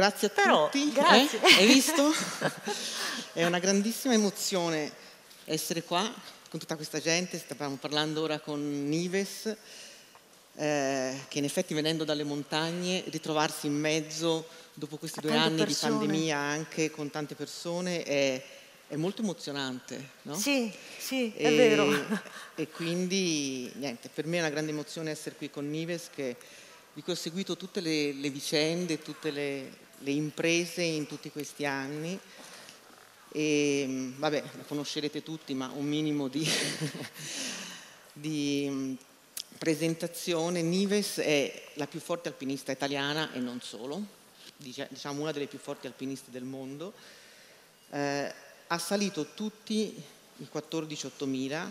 Grazie a Però, tutti. eh? grazie. Hai visto? È una grandissima emozione essere qua con tutta questa gente. Stavamo parlando ora con Nives, eh, che in effetti venendo dalle montagne, ritrovarsi in mezzo dopo questi A due anni persone. di pandemia anche con tante persone è, è molto emozionante. No? Sì, sì, è E- vero. E quindi, niente, per me è una grande emozione essere qui con Nives, che- di cui ho seguito tutte le, le vicende, tutte le, le imprese in tutti questi anni. E vabbè, la conoscerete tutti, ma un minimo di, di, mh, presentazione. Nives è la più forte alpinista italiana e non solo, diciamo una delle più forti alpiniste del mondo. Eh, ha salito tutti i 14.000,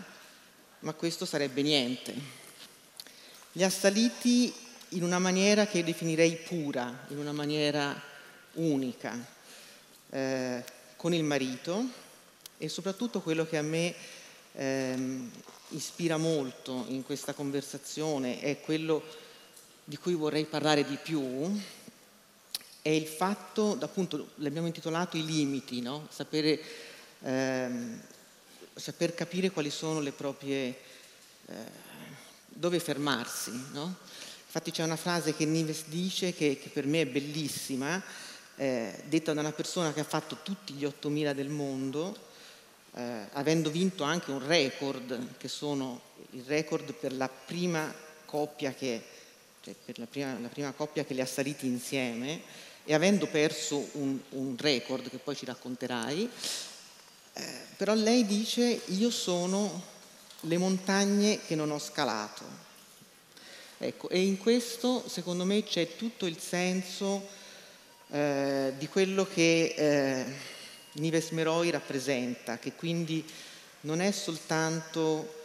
ma questo sarebbe niente. Li ha saliti in una maniera che io definirei pura, in una maniera unica, eh, con il marito e soprattutto quello che a me ehm, ispira molto in questa conversazione è quello di cui vorrei parlare di più, è il fatto, appunto, l'abbiamo intitolato i limiti, no? sapere, ehm, saper capire quali sono le proprie, eh, dove fermarsi. No? Infatti c'è una frase che Nives dice che, che per me è bellissima, eh, detta da una persona che ha fatto tutti gli 8000 del mondo, eh, avendo vinto anche un record, che sono il record per la prima coppia che, cioè per la prima, la prima coppia che li ha saliti insieme e avendo perso un, un record che poi ci racconterai, eh, però lei dice io sono le montagne che non ho scalato. Ecco, e in questo secondo me c'è tutto il senso eh, di quello che eh, Nives Meroi rappresenta, che quindi non è soltanto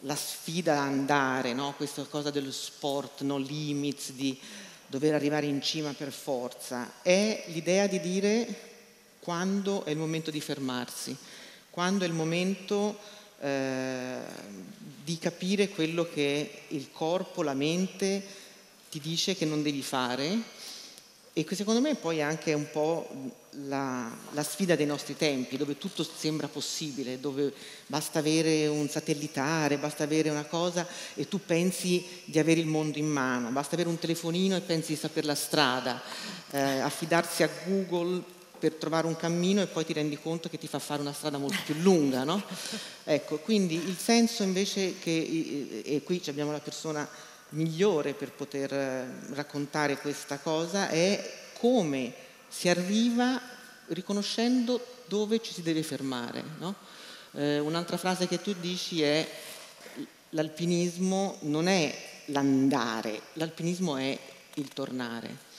la sfida a andare, no? questa cosa dello sport, no limits, di dover arrivare in cima per forza, è l'idea di dire quando è il momento di fermarsi, quando è il momento eh, di capire quello che il corpo, la mente ti dice che non devi fare e che secondo me poi è anche un po' la, la sfida dei nostri tempi, dove tutto sembra possibile, dove basta avere un satellitare, basta avere una cosa e tu pensi di avere il mondo in mano, basta avere un telefonino e pensi di sapere la strada, eh, affidarsi a Google per trovare un cammino e poi ti rendi conto che ti fa fare una strada molto più lunga, no? Ecco, quindi il senso invece che, e qui abbiamo la persona migliore per poter eh, raccontare questa cosa, è come si arriva riconoscendo dove ci si deve fermare. No? Eh, un'altra frase che tu dici è l'alpinismo non è l'andare, l'alpinismo è il tornare.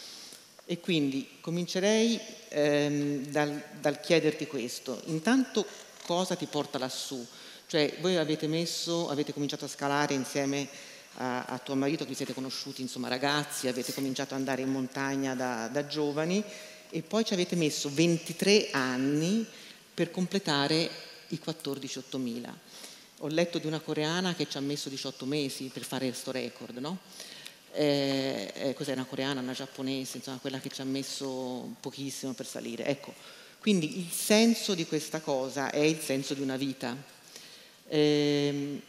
E quindi comincerei ehm, dal, dal chiederti questo. Intanto cosa ti porta lassù? Cioè voi avete messo, avete cominciato a scalare insieme a, a tuo marito, che vi siete conosciuti insomma ragazzi, avete cominciato ad andare in montagna da, da giovani e poi ci avete messo 23 anni per completare i 14.000. Ho letto di una coreana che ci ha messo 18 mesi per fare questo record, no? Eh, eh, cos'è una coreana, una giapponese, insomma quella che ci ha messo pochissimo per salire. Ecco, quindi il senso di questa cosa è il senso di una vita. Eh,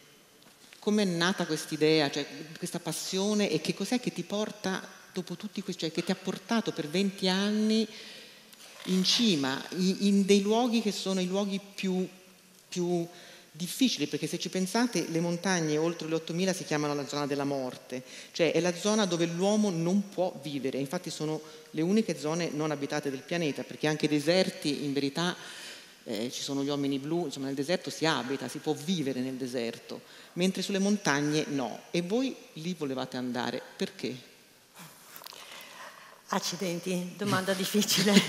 come è nata questa idea, cioè, questa passione e che cos'è che ti porta dopo tutti questi, cioè che ti ha portato per 20 anni in cima, in, dei luoghi che sono i luoghi più, più difficili, perché se ci pensate le montagne oltre le 8000 si chiamano la zona della morte, cioè è la zona dove l'uomo non può vivere, infatti sono le uniche zone non abitate del pianeta, perché anche i deserti in verità eh, ci sono gli uomini blu, insomma nel deserto si abita, si può vivere nel deserto, mentre sulle montagne no. E voi lì volevate andare, perché? Accidenti, domanda difficile.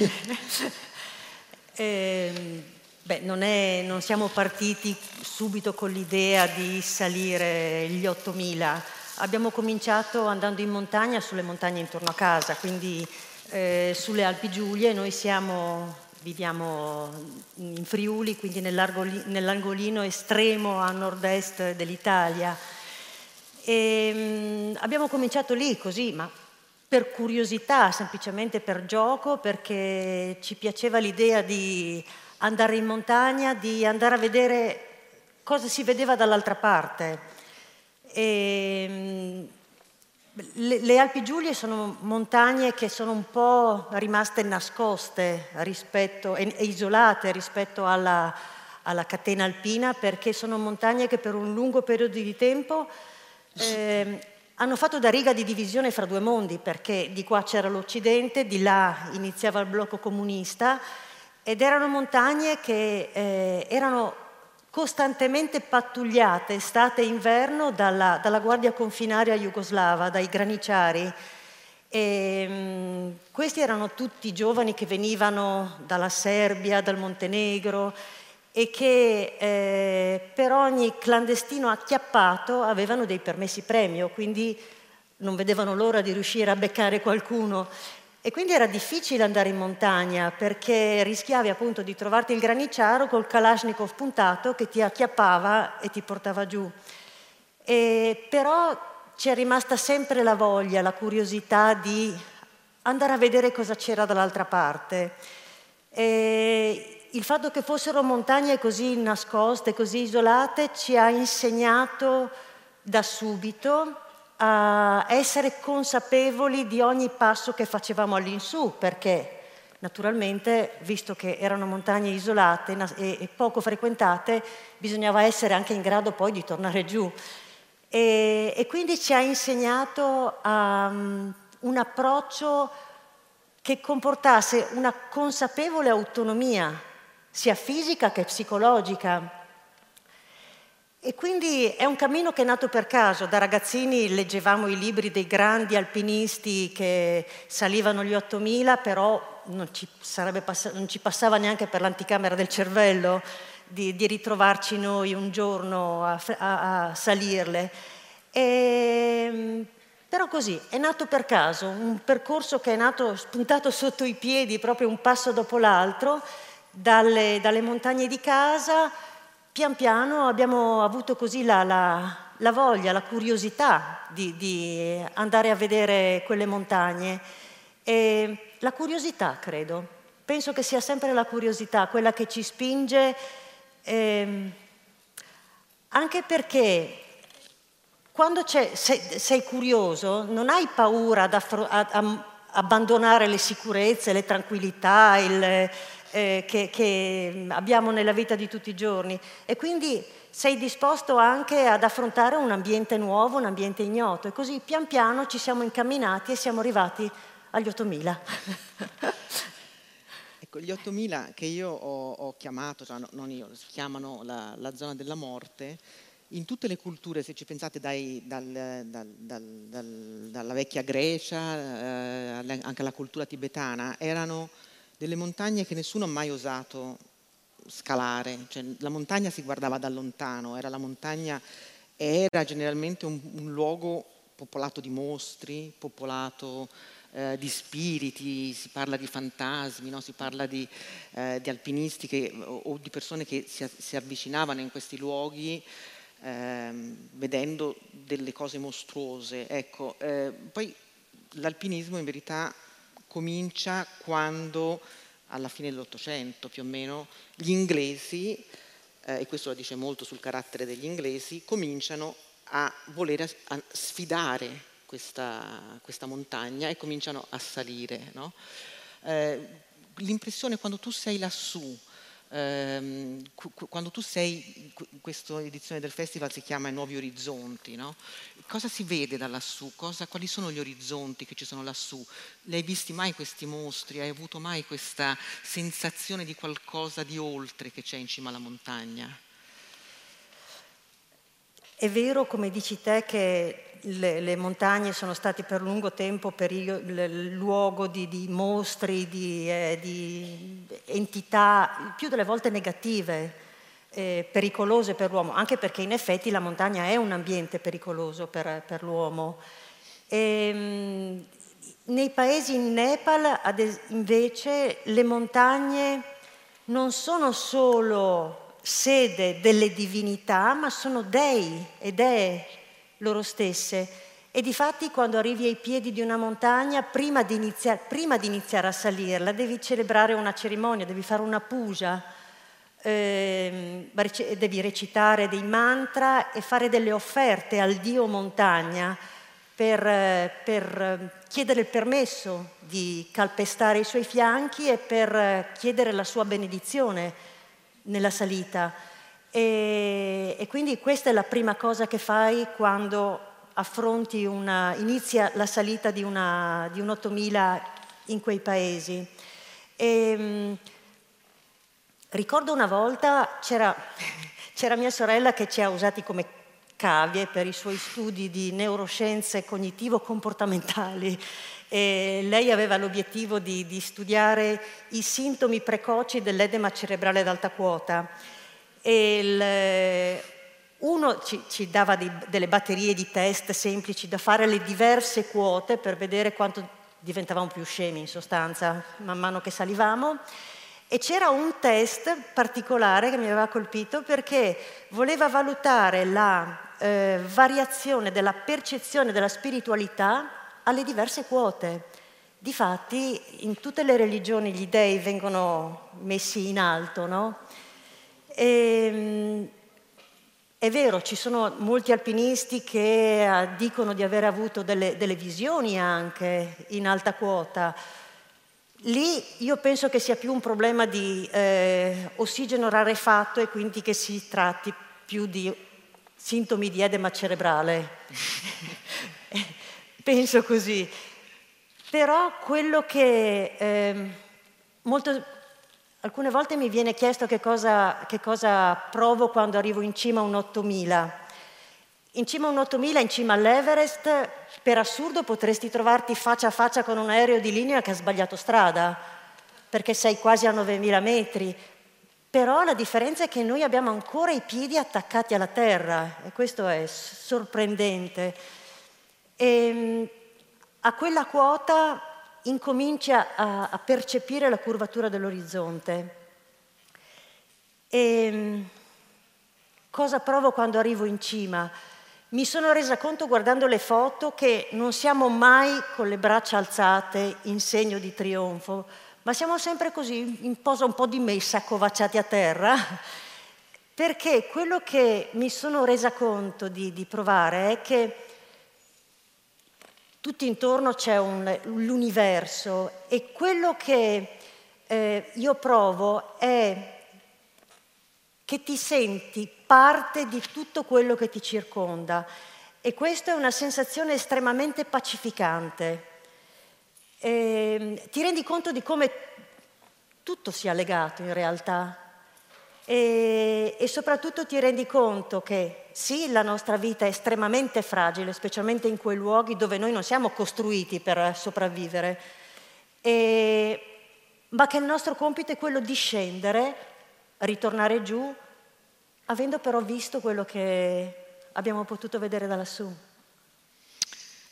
eh, beh, non, è, non, siamo partiti subito con l'idea di salire gli 8000. Abbiamo cominciato andando in montagna sulle montagne intorno a casa, quindi eh, sulle Alpi Giulie, noi siamo, viviamo in Friuli, quindi nell'angolino estremo a nord-est dell'Italia. E, mh, mm, abbiamo cominciato lì così, ma per curiosità, semplicemente per gioco, perché ci piaceva l'idea di andare in montagna, di andare a vedere cosa si vedeva dall'altra parte. E, mm, le, le, Alpi Giulie sono montagne che sono un po' rimaste nascoste rispetto, e, e isolate rispetto alla, alla, catena alpina perché sono montagne che per un lungo periodo di tempo eh, hanno fatto da riga di divisione fra due mondi perché di qua c'era l'Occidente, di là iniziava il blocco comunista ed erano montagne che eh, erano costantemente pattugliate estate e inverno dalla, dalla guardia confinaria jugoslava, dai graniciari. E, mh, mm, questi erano tutti giovani che venivano dalla Serbia, dal Montenegro e che eh, per ogni clandestino acchiappato avevano dei permessi premio, quindi non vedevano l'ora di riuscire a beccare qualcuno e quindi era difficile andare in montagna perché rischiavi appunto di trovarti il graniciaro col Kalashnikov puntato che ti acchiappava e ti portava giù. E però ci è rimasta sempre la voglia, la curiosità di andare a vedere cosa c'era dall'altra parte. E il fatto che fossero montagne così nascoste, così isolate, ci ha insegnato da subito a essere consapevoli di ogni passo che facevamo all'insù, perché naturalmente, visto che erano montagne isolate e poco frequentate, bisognava essere anche in grado poi di tornare giù. E, e quindi ci ha insegnato um, un approccio che comportasse una consapevole autonomia, sia fisica che psicologica, e quindi è un cammino che è nato per caso. Da ragazzini leggevamo i libri dei grandi alpinisti che salivano gli 8000, però non ci, pass- non ci passava neanche per l'anticamera del cervello di, di ritrovarci noi un giorno a, a, a salirle. E, però così, è nato per caso, un percorso che è nato spuntato sotto i piedi, proprio un passo dopo l'altro, dalle, dalle montagne di casa pian piano abbiamo avuto così la, la, la voglia, la curiosità di, di, andare a vedere quelle montagne. E la curiosità, credo. Penso che sia sempre la curiosità quella che ci spinge, ehm, anche perché quando sei, sei, curioso non hai paura ad abbandonare le sicurezze, le tranquillità, il, eh, che, che abbiamo nella vita di tutti i giorni e quindi sei disposto anche ad affrontare un ambiente nuovo, un ambiente ignoto e così pian piano ci siamo incamminati e siamo arrivati agli 8000. ecco, gli 8000 che io ho, ho chiamato, cioè non io, si chiamano la, la, zona della morte, in tutte le culture, se ci pensate dai, dal, dal, dal, dalla vecchia Grecia, eh, anche alla cultura tibetana, erano delle montagne che nessuno ha mai osato scalare, cioè, la montagna si guardava da lontano, era la montagna era generalmente un, un luogo popolato di mostri, popolato eh, di spiriti, si parla di fantasmi, no? si parla di, eh, di alpinisti che, o, o, di persone che si, si avvicinavano in questi luoghi eh, vedendo delle cose mostruose. Ecco, eh, poi l'alpinismo in verità comincia quando alla fine dell'Ottocento più o meno gli inglesi, eh, e questo lo dice molto sul carattere degli inglesi, cominciano a volere a sfidare questa, questa, montagna e cominciano a salire. No? Eh, l'impressione quando tu sei lassù, ehm, quando tu sei, questa edizione del festival si chiama Nuovi Orizzonti, no? cosa si vede da lassù? Cosa, quali sono gli orizzonti che ci sono lassù? L'hai visti mai questi mostri? Hai avuto mai questa sensazione di qualcosa di oltre che c'è in cima alla montagna? È vero, come dici te, che le, le, montagne sono state per lungo tempo il luogo di, di mostri, di, eh, di, entità più delle volte negative, eh, pericolose per l'uomo, anche perché in effetti la montagna è un ambiente pericoloso per, per l'uomo. E, ehm, nei paesi in Nepal, invece, le montagne non sono solo sede delle divinità, ma sono dei e dee loro stesse. E difatti quando arrivi ai piedi di una montagna, prima di, iniziare, prima di iniziare a salirla, devi celebrare una cerimonia, devi fare una puja, eh, devi recitare dei mantra e fare delle offerte al dio montagna per, per, chiedere il permesso di calpestare i suoi fianchi e per chiedere la sua benedizione nella salita. E, e quindi questa è la prima cosa che fai quando una, inizia la salita di, una, di un 8000 in quei paesi. E, ricordo una volta c'era, c'era mia sorella che ci ha usati come cavie per i suoi studi di neuroscienze cognitivo-comportamentali. E lei aveva l'obiettivo di, di, studiare i sintomi precoci dell'edema cerebrale ad alta quota. E il, uno ci, ci dava dei, delle batterie di test semplici da fare alle diverse quote per vedere quanto diventavamo più scemi in sostanza man mano che salivamo. E c'era un test particolare che mi aveva colpito perché voleva valutare la eh, variazione della percezione della spiritualità alle diverse quote. Difatti, in tutte le religioni gli dei vengono messi in alto, no? E, ehm, è vero, ci sono molti alpinisti che eh, dicono di aver avuto delle, delle visioni anche in alta quota. Lì io penso che sia più un problema di eh, ossigeno rarefatto e quindi che si tratti più di sintomi di edema cerebrale. Penso così. Però quello che eh, molto, alcune volte mi viene chiesto che cosa, che cosa, provo quando arrivo in cima a un 8000. In cima a un 8000, in cima all'Everest, per assurdo potresti trovarti faccia a faccia con un aereo di linea che ha sbagliato strada, perché sei quasi a 9000 metri, però la differenza è che noi abbiamo ancora i piedi attaccati alla terra e questo è sorprendente. E ehm, a quella quota incomincia a, a percepire la curvatura dell'orizzonte. E ehm, cosa provo quando arrivo in cima? Mi sono resa conto guardando le foto che non siamo mai con le braccia alzate in segno di trionfo, ma siamo sempre così, in posa un po' di messa, accovacciati a terra, perché quello che mi sono resa conto di, di provare è che tutto intorno c'è un, l'universo e quello che eh, io provo è che ti senti parte di tutto quello che ti circonda e questa è una sensazione estremamente pacificante. E ehm, ti rendi conto di come tutto sia legato in realtà e, e, soprattutto ti rendi conto che sì, la nostra vita è estremamente fragile, specialmente in quei luoghi dove noi non siamo costruiti per sopravvivere, e, ma che il nostro compito è quello di scendere, ritornare giù, avendo però visto quello che abbiamo potuto vedere da lassù.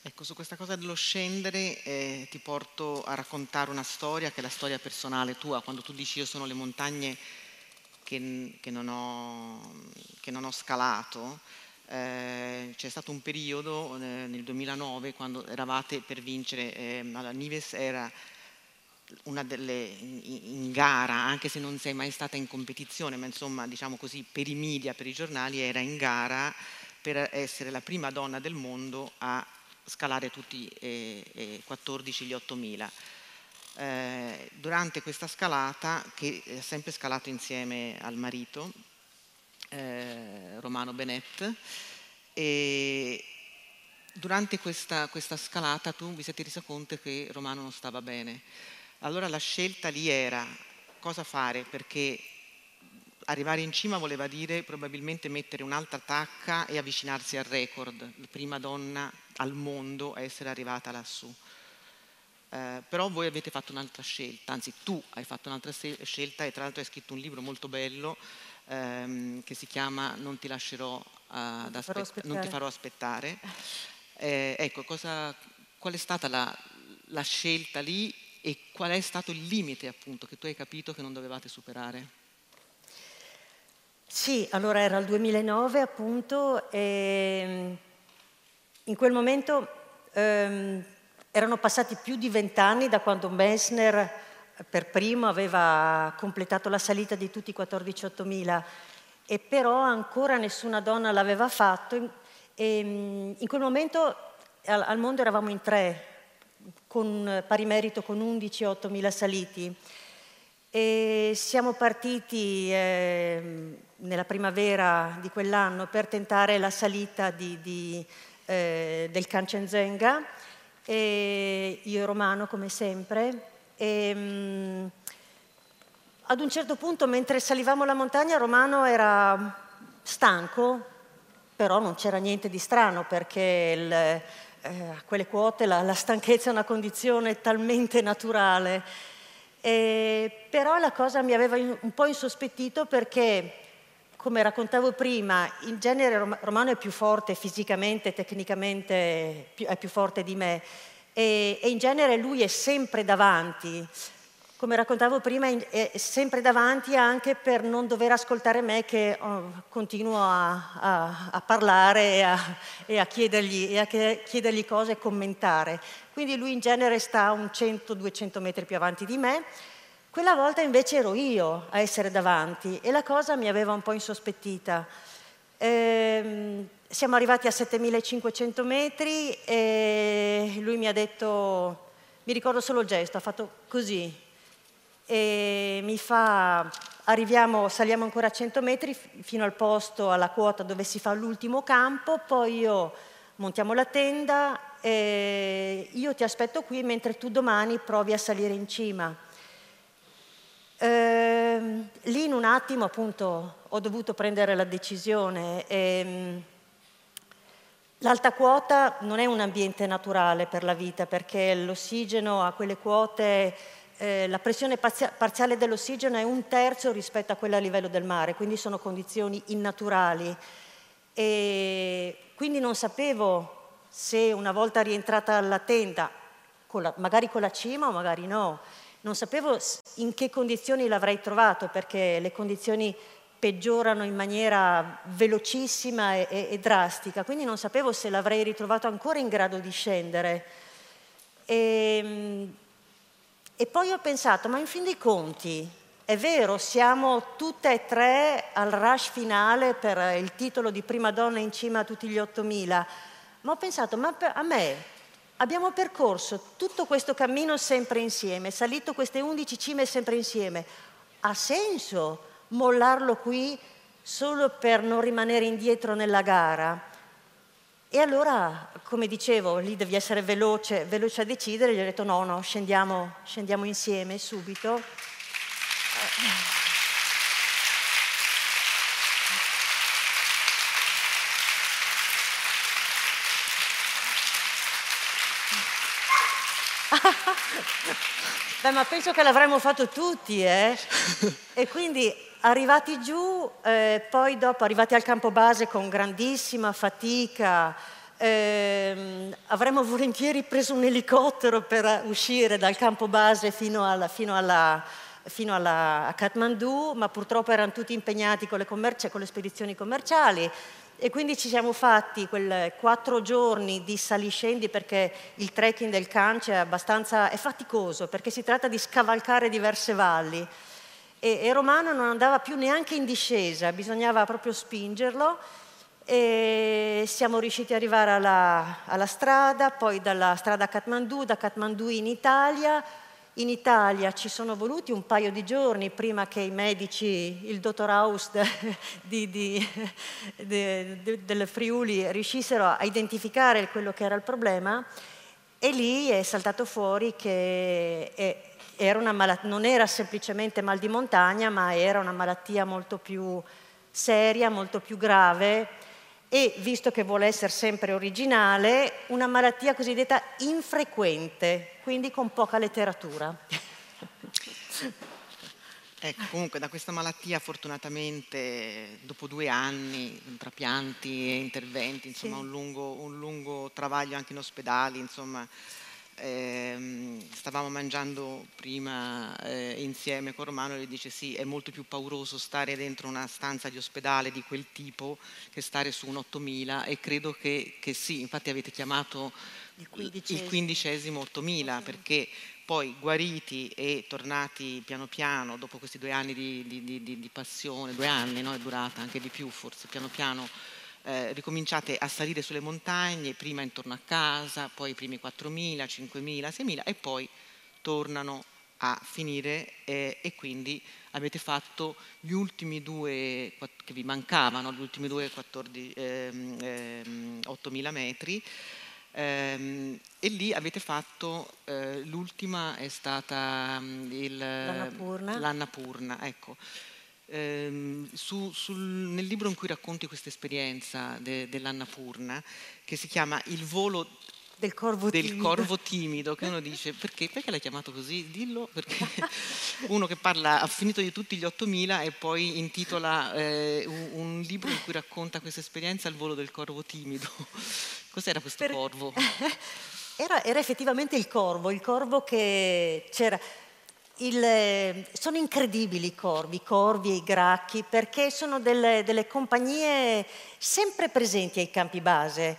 Ecco, su questa cosa dello scendere eh, ti porto a raccontare una storia che è la storia personale tua, quando tu dici io sono le montagne che, che, non, ho, che non, ho, scalato. Eh, c'è stato un periodo eh, nel 2009 quando eravate per vincere, eh, alla Nives era una delle in, gara, anche se non sei mai stata in competizione, ma insomma diciamo così per i media, per i giornali, era in gara per essere la prima donna del mondo a scalare tutti e, e 14 gli 8000. Eh, durante questa scalata, che ha sempre scalato insieme al marito, eh, Romano Benet, e durante questa, questa scalata tu vi siete resi conto che Romano non stava bene. Allora la scelta lì era cosa fare perché arrivare in cima voleva dire probabilmente mettere un'altra tacca e avvicinarsi al record, prima donna al mondo a essere arrivata lassù. Eh, però voi avete fatto un'altra scelta, anzi tu hai fatto un'altra scelta e tra l'altro hai scritto un libro molto bello ehm, che si chiama Non ti lascerò uh, non ti farò aspettare. Eh, ecco, cosa, qual è stata la, la scelta lì e qual è stato il limite appunto che tu hai capito che non dovevate superare? Sì, allora era il 2009 appunto e mm, in quel momento ehm, erano passati più di vent'anni da quando Messner per primo aveva completato la salita di tutti i 14.000 e però ancora nessuna donna l'aveva fatto e mm, in quel momento al mondo eravamo in tre, con pari merito con 11 8.000 saliti. E siamo partiti eh, nella primavera di quell'anno per tentare la salita di, di, eh, del Kanchenjunga, e io Romano come sempre. E, mm, ad un certo punto, mentre salivamo la montagna, Romano era stanco, però non c'era niente di strano perché il, eh, a quelle quote la, la, stanchezza è una condizione talmente naturale. E, però la cosa mi aveva un po' insospettito perché, come raccontavo prima, in genere Romano è più forte fisicamente, tecnicamente è più forte di me e, e in genere lui è sempre davanti come raccontavo prima, è sempre davanti anche per non dover ascoltare me che oh, continuo a, a, a parlare e a, e, a chiedergli, e chiedergli, cose e commentare. Quindi lui in genere sta un 100-200 metri più avanti di me. Quella volta invece ero io a essere davanti e la cosa mi aveva un po' insospettita. Ehm, siamo arrivati a 7500 metri e lui mi ha detto, mi ricordo solo il gesto, ha fatto così, e mi fa, arriviamo, saliamo ancora 100 metri fino al posto, alla quota dove si fa l'ultimo campo, poi io montiamo la tenda e io ti aspetto qui mentre tu domani provi a salire in cima. Eh, lì in un attimo appunto ho dovuto prendere la decisione. E, L'alta quota non è un ambiente naturale per la vita perché l'ossigeno a quelle quote eh, la pressione parziale dell'ossigeno è un terzo rispetto a quella a livello del mare, quindi sono condizioni innaturali. E quindi non sapevo se una volta rientrata alla tenda, con la, magari con la cima o magari no, non sapevo in che condizioni l'avrei trovato perché le condizioni peggiorano in maniera velocissima e, e, e drastica, quindi non sapevo se l'avrei ritrovato ancora in grado di scendere. E, ehm, e poi ho pensato, ma in fin dei conti, è vero, siamo tutte e tre al rush finale per il titolo di prima donna in cima a tutti gli 8000, ma ho pensato, ma a me abbiamo percorso tutto questo cammino sempre insieme, salito queste 11 cime sempre insieme, ha senso mollarlo qui solo per non rimanere indietro nella gara? E allora, come dicevo, lì devi essere veloce, veloce a decidere, gli ho detto no, no, scendiamo, scendiamo insieme subito. Beh, ma penso che l'avremmo fatto tutti, eh? E quindi Arrivati giù, eh, poi dopo arrivati al campo base con grandissima fatica, eh, avremmo volentieri preso un elicottero per uscire dal campo base fino, alla, fino, alla, fino alla, a Kathmandu, ma purtroppo erano tutti impegnati con le, commerci- con le spedizioni commerciali. E quindi ci siamo fatti quei quattro giorni di saliscendi perché il trekking del Cance è abbastanza è faticoso perché si tratta di scavalcare diverse valli e, e Romano non andava più neanche in discesa, bisognava proprio spingerlo e siamo riusciti ad arrivare alla, alla, strada, poi dalla strada a Kathmandu, da Kathmandu in Italia. In Italia ci sono voluti un paio di giorni prima che i medici, il dottor Aust di, di, di, del Friuli riuscissero a identificare quello che era il problema e lì è saltato fuori che era malat- non era semplicemente mal di montagna, ma era una malattia molto più seria, molto più grave e, visto che vuole essere sempre originale, una malattia cosiddetta infrequente, quindi con poca letteratura. Ecco, comunque da questa malattia fortunatamente dopo due anni, tra pianti e interventi, insomma sì. un, lungo, un lungo travaglio anche in ospedali, insomma ehm, stavamo mangiando prima eh, insieme con Romano e lui dice sì, è molto più pauroso stare dentro una stanza di ospedale di quel tipo che stare su un 8000 e credo che, che sì, infatti avete chiamato il quindicesimo, il quindicesimo 8000 perché poi guariti e tornati piano piano dopo questi due anni di, di, di, di passione, due anni, no? è durata anche di più forse, piano piano eh, ricominciate a salire sulle montagne, prima intorno a casa, poi i primi 4.000, 5.000, 6.000 e poi tornano a finire eh, e quindi avete fatto gli ultimi due che vi mancavano, gli ultimi due 14, ehm, ehm, 8.000 metri ehm, e lì avete fatto, eh, l'ultima è stata mm, l'Annapurna ecco. Ehm, su, sul, nel libro in cui racconti questa esperienza de, dell'Annapurna, che si chiama Il volo del corvo, del timido. corvo timido, che uno dice perché, perché l'hai chiamato così? Dillo, perché uno che parla, ha finito di tutti gli 8000 e poi intitola eh, un, un, libro in cui racconta questa esperienza, Il volo del corvo timido. Cos'era questo per... corvo? Era, era effettivamente il corvo, il corvo che c'era il, sono incredibili i corvi, i corvi e i gracchi, perché sono delle, delle, compagnie sempre presenti ai campi base,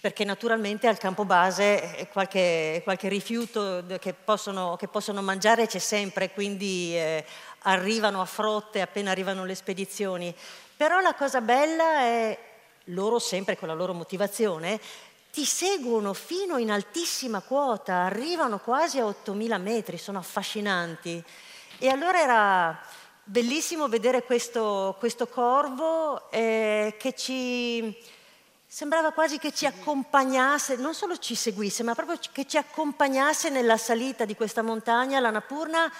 perché naturalmente al campo base qualche, qualche rifiuto che possono, che possono, mangiare c'è sempre, quindi eh, arrivano a frotte appena arrivano le spedizioni. Però la cosa bella è loro sempre con la loro motivazione ti seguono fino in altissima quota, arrivano quasi a 8000 metri, sono affascinanti. E allora era bellissimo vedere questo, questo corvo eh, che ci sembrava quasi che ci accompagnasse, non solo ci seguisse, ma proprio che ci accompagnasse nella salita di questa montagna. La Napurna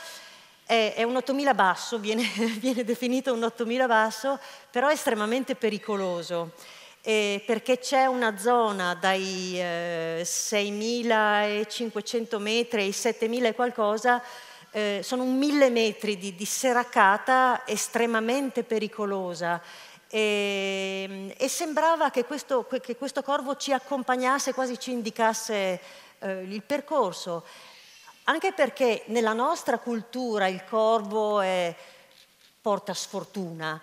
è, un 8000 basso, viene, viene definito un 8000 basso, però estremamente pericoloso eh, perché c'è una zona dai eh, 6.500 metri ai 7.000 e qualcosa, eh, sono un mille metri di, di serracata estremamente pericolosa. E, e sembrava che questo, che questo, corvo ci accompagnasse, quasi ci indicasse eh, il percorso, anche perché nella nostra cultura il corvo è, porta sfortuna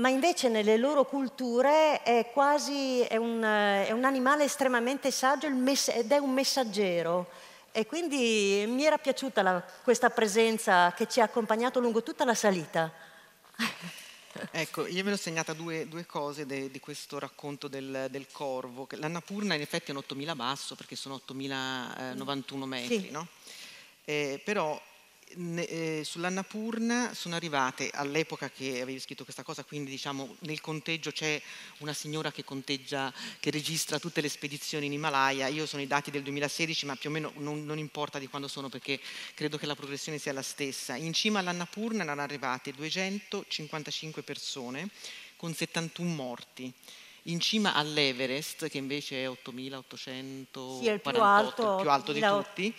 ma invece nelle loro culture è quasi è un, è un animale estremamente saggio ed è un messaggero. E quindi mi era piaciuta la, questa presenza che ci ha accompagnato lungo tutta la salita. Ecco, io me l'ho segnata due, due cose de, di questo racconto del, del corvo. L'Annapurna in effetti è un 8000 basso perché sono 8091 metri, sì. no? eh, però eh, sull'Annapurna sono arrivate all'epoca che avevi scritto questa cosa, quindi diciamo nel conteggio c'è una signora che conteggia, che registra tutte le spedizioni in Himalaya, io sono i dati del 2016 ma più o meno non, non importa di quando sono perché credo che la progressione sia la stessa. In cima all'Annapurna erano arrivate 255 persone con 71 morti in cima all'Everest, che invece è 8848, sì, è il più alto, il più alto di tutti,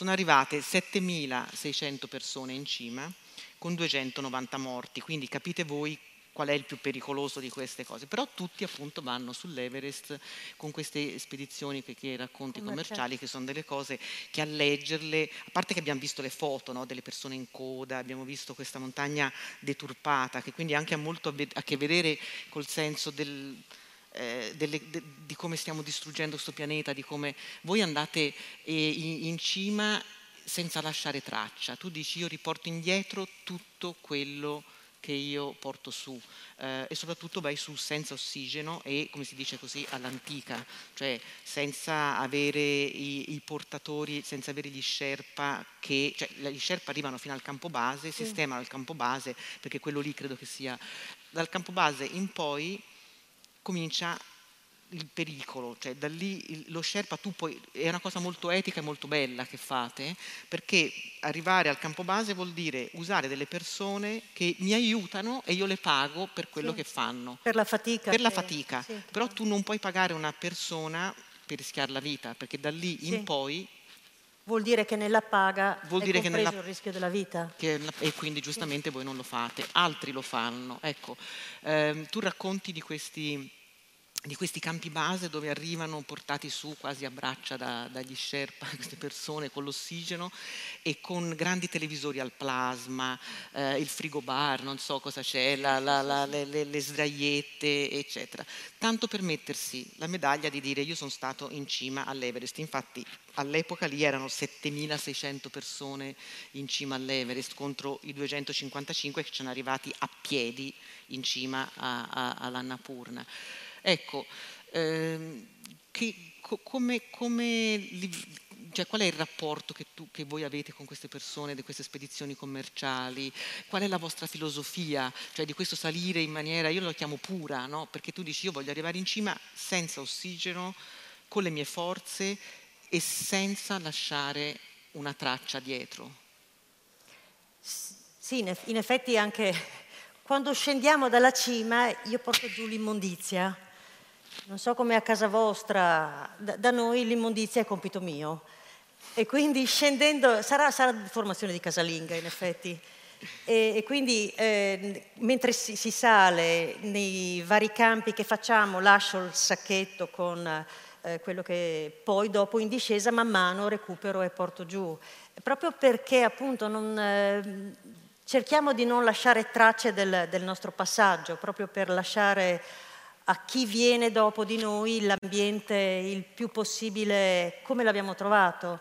sono arrivate 7.600 persone in cima con 290 morti, quindi capite voi qual è il più pericoloso di queste cose, però tutti appunto vanno sull'Everest con queste spedizioni che, racconti Come commerciali, che sono delle cose che a leggerle, a parte che abbiamo visto le foto no, delle persone in coda, abbiamo visto questa montagna deturpata, che quindi anche ha molto a, a che vedere col senso del, eh, delle, de, di come stiamo distruggendo questo pianeta, di come voi andate eh, in, in cima senza lasciare traccia. Tu dici io riporto indietro tutto quello che io porto su eh, e soprattutto vai su senza ossigeno e come si dice così all'antica, cioè senza avere i, i portatori, senza avere gli sherpa che, cioè gli sherpa arrivano fino al campo base, sì. sistemano il campo base perché quello lì credo che sia dal campo base in poi comincia il pericolo, cioè da lì lo Sherpa tu puoi, è una cosa molto etica e molto bella che fate, perché arrivare al campo base vuol dire usare delle persone che mi aiutano e io le pago per quello sì, che fanno. Per la fatica. Per che, la fatica, sì, però tu non puoi pagare una persona per rischiare la vita, perché da lì sì. in poi Vuol dire che nella paga vuol dire che nella, il rischio della vita. Che, e quindi giustamente voi non lo fate, altri lo fanno. Ecco, ehm, tu racconti di questi di questi campi base dove arrivano portati su quasi a braccia da, dagli Sherpa queste persone con l'ossigeno e con grandi televisori al plasma, eh, il frigobar, non so cosa c'è, la, la, la, le, le, le sdraiette, eccetera. Tanto per mettersi la medaglia di dire io sono stato in cima all'Everest. Infatti all'epoca lì erano 7600 persone in cima all'Everest contro i 255 che ci sono arrivati a piedi in cima all'Annapurna. Ecco, ehm, che, co, come, come, cioè, qual è il rapporto che, tu, che, voi avete con queste persone, di queste spedizioni commerciali? Qual è la vostra filosofia? Cioè di questo salire in maniera, io lo chiamo pura, no? perché tu dici io voglio arrivare in cima senza ossigeno, con le mie forze e senza lasciare una traccia dietro. Sì, in effetti anche quando scendiamo dalla cima io porto giù l'immondizia non so come a casa vostra, da, da noi l'immondizia è compito mio. E quindi scendendo, sarà, sarà formazione di casalinga in effetti. E, e quindi eh, mentre si, si, sale nei vari campi che facciamo, lascio il sacchetto con eh, quello che poi dopo in discesa man mano recupero e porto giù. Proprio perché appunto non, eh, cerchiamo di non lasciare tracce del, del nostro passaggio, proprio per lasciare a chi viene dopo di noi l'ambiente il più possibile come l'abbiamo trovato.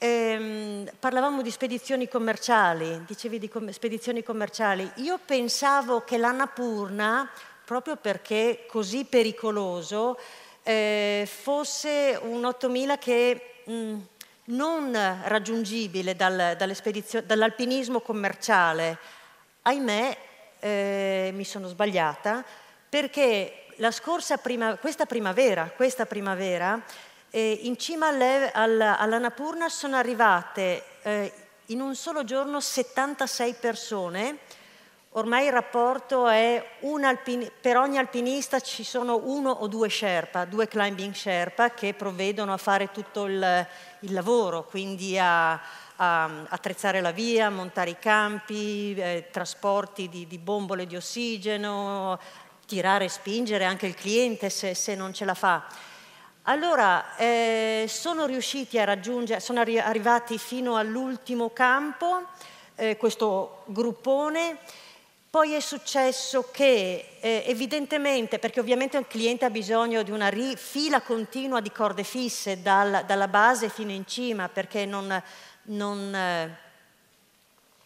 Ehm, parlavamo di spedizioni commerciali, dicevi di com- spedizioni commerciali. Io pensavo che l'Annapurna, proprio perché così pericoloso, eh, fosse un 8000 che mh, mm, non raggiungibile dal, dall'alpinismo commerciale. Ahimè, eh, mi sono sbagliata perché prima, questa primavera, questa primavera eh, in cima alle, alla, all'Annapurna sono arrivate eh, in un solo giorno 76 persone. Ormai il rapporto è alpin- per ogni alpinista ci sono uno o due Sherpa, due climbing Sherpa che provvedono a fare tutto il, il lavoro, quindi a, a attrezzare la via, montare i campi, eh, trasporti di, di, bombole di ossigeno, tirare e spingere anche il cliente se, se non ce la fa. Allora, eh, sono riusciti a raggiungere, sono arri- arrivati fino all'ultimo campo, eh, questo gruppone, poi è successo che eh, evidentemente, perché ovviamente il cliente ha bisogno di una ri- fila continua di corde fisse dal, dalla base fino in cima, perché non, non eh,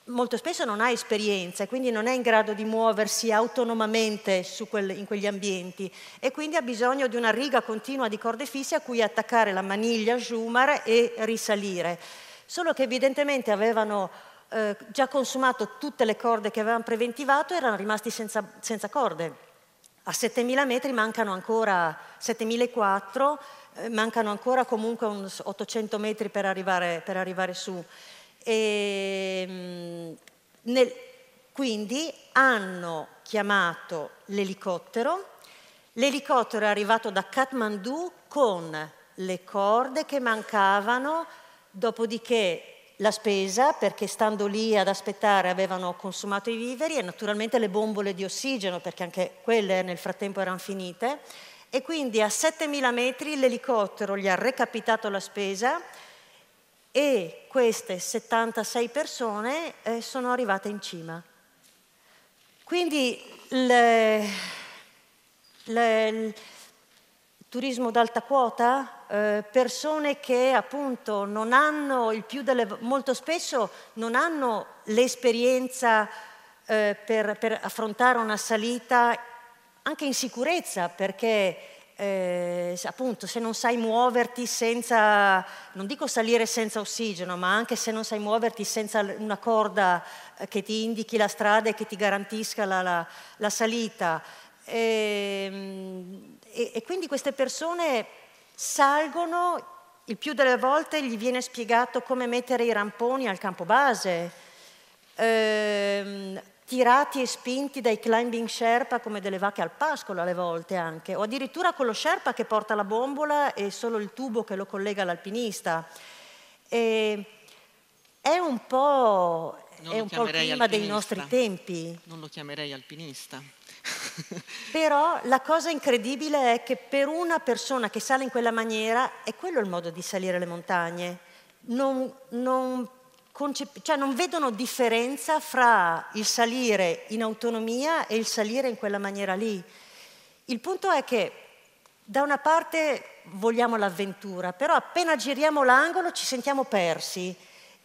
molto spesso non ha esperienza e quindi non è in grado di muoversi autonomamente quel, in quegli ambienti e quindi ha bisogno di una riga continua di corde fisse a cui attaccare la maniglia Jumar e risalire. Solo che evidentemente avevano eh, già consumato tutte le corde che avevano preventivato e erano rimasti senza, senza corde. A 7000 metri mancano ancora 7004, eh, mancano ancora comunque 800 metri per arrivare, per arrivare su. E, ehm, nel, quindi hanno chiamato l'elicottero, l'elicottero è arrivato da Kathmandu con le corde che mancavano, dopodiché la spesa, perché stando lì ad aspettare avevano consumato i viveri e naturalmente le bombole di ossigeno, perché anche quelle nel frattempo erano finite. E quindi a 7000 metri l'elicottero gli ha recapitato la spesa e queste 76 persone eh, sono arrivate in cima. Quindi le, le, il turismo d'alta quota, eh, persone che appunto non hanno il più delle molto spesso non hanno l'esperienza eh, per, per affrontare una salita anche in sicurezza, perché eh, appunto se non sai muoverti senza, non dico salire senza ossigeno, ma anche se non sai muoverti senza una corda eh, che ti indichi la strada e che ti garantisca la, la, la salita. E, ehm, e, e quindi queste persone salgono, il più delle volte gli viene spiegato come mettere i ramponi al campo base. Eh, tirati e spinti dai climbing Sherpa come delle vacche al pascolo alle volte anche, o addirittura con lo Sherpa che porta la bombola e solo il tubo che lo collega all'alpinista. E è un po', è un po' il clima alpinista. dei nostri tempi. Non lo chiamerei alpinista. Però la cosa incredibile è che per una persona che sale in quella maniera è quello il modo di salire le montagne. Non, non, concep- cioè non vedono differenza fra il salire in autonomia e il salire in quella maniera lì. Il punto è che da una parte vogliamo l'avventura, però appena giriamo l'angolo ci sentiamo persi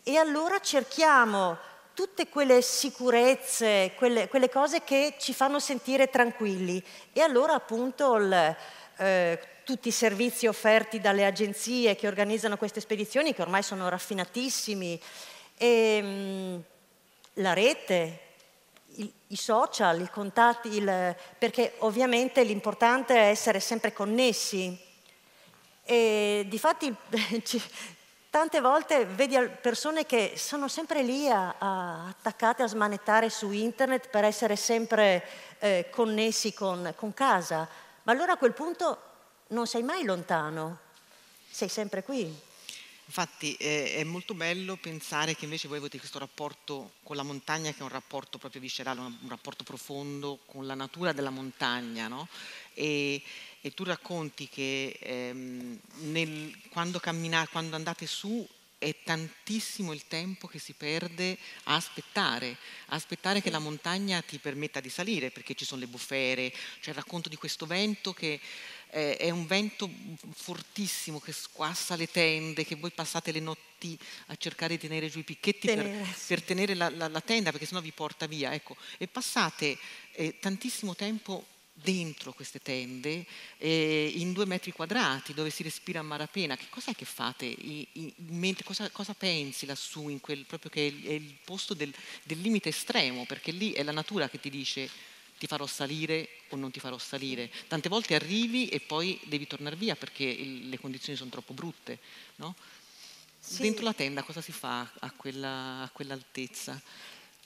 e allora cerchiamo tutte quelle sicurezze, quelle, quelle, cose che ci fanno sentire tranquilli. E allora appunto il, eh, tutti i servizi offerti dalle agenzie che organizzano queste spedizioni, che ormai sono raffinatissimi, e, mh, mm, la rete, i, social, i contatti, il, perché ovviamente l'importante è essere sempre connessi. E difatti Tante volte vedi persone che sono sempre lì a, a, attaccate a smanettare su internet per essere sempre eh, connessi con, con casa, ma allora a quel punto non sei mai lontano, sei sempre qui. Infatti eh, è molto bello pensare che invece voi avete questo rapporto con la montagna che è un rapporto proprio viscerale, un, un rapporto profondo con la natura della montagna, no? E, e tu racconti che ehm, nel, quando, quando andate su è tantissimo il tempo che si perde a aspettare, a aspettare che la montagna ti permetta di salire, perché ci sono le bufere, c'è il racconto di questo vento che eh, è un vento fortissimo che squassa le tende, che voi passate le notti a cercare di tenere giù i picchetti tenere. Per, per, tenere la, la, la, tenda, perché sennò vi porta via. Ecco. E passate eh, tantissimo tempo dentro queste tende, eh, in due metri quadrati, dove si respira a malapena. Che cos'è che fate? I, i, mentre, cosa, cosa, pensi lassù, in quel, proprio che è il, è il posto del, del, limite estremo, perché lì è la natura che ti dice ti farò salire o non ti farò salire. Tante volte arrivi e poi devi tornare via perché il, le condizioni sono troppo brutte. No? Sì. Dentro la tenda cosa si fa a, quella, a quell'altezza?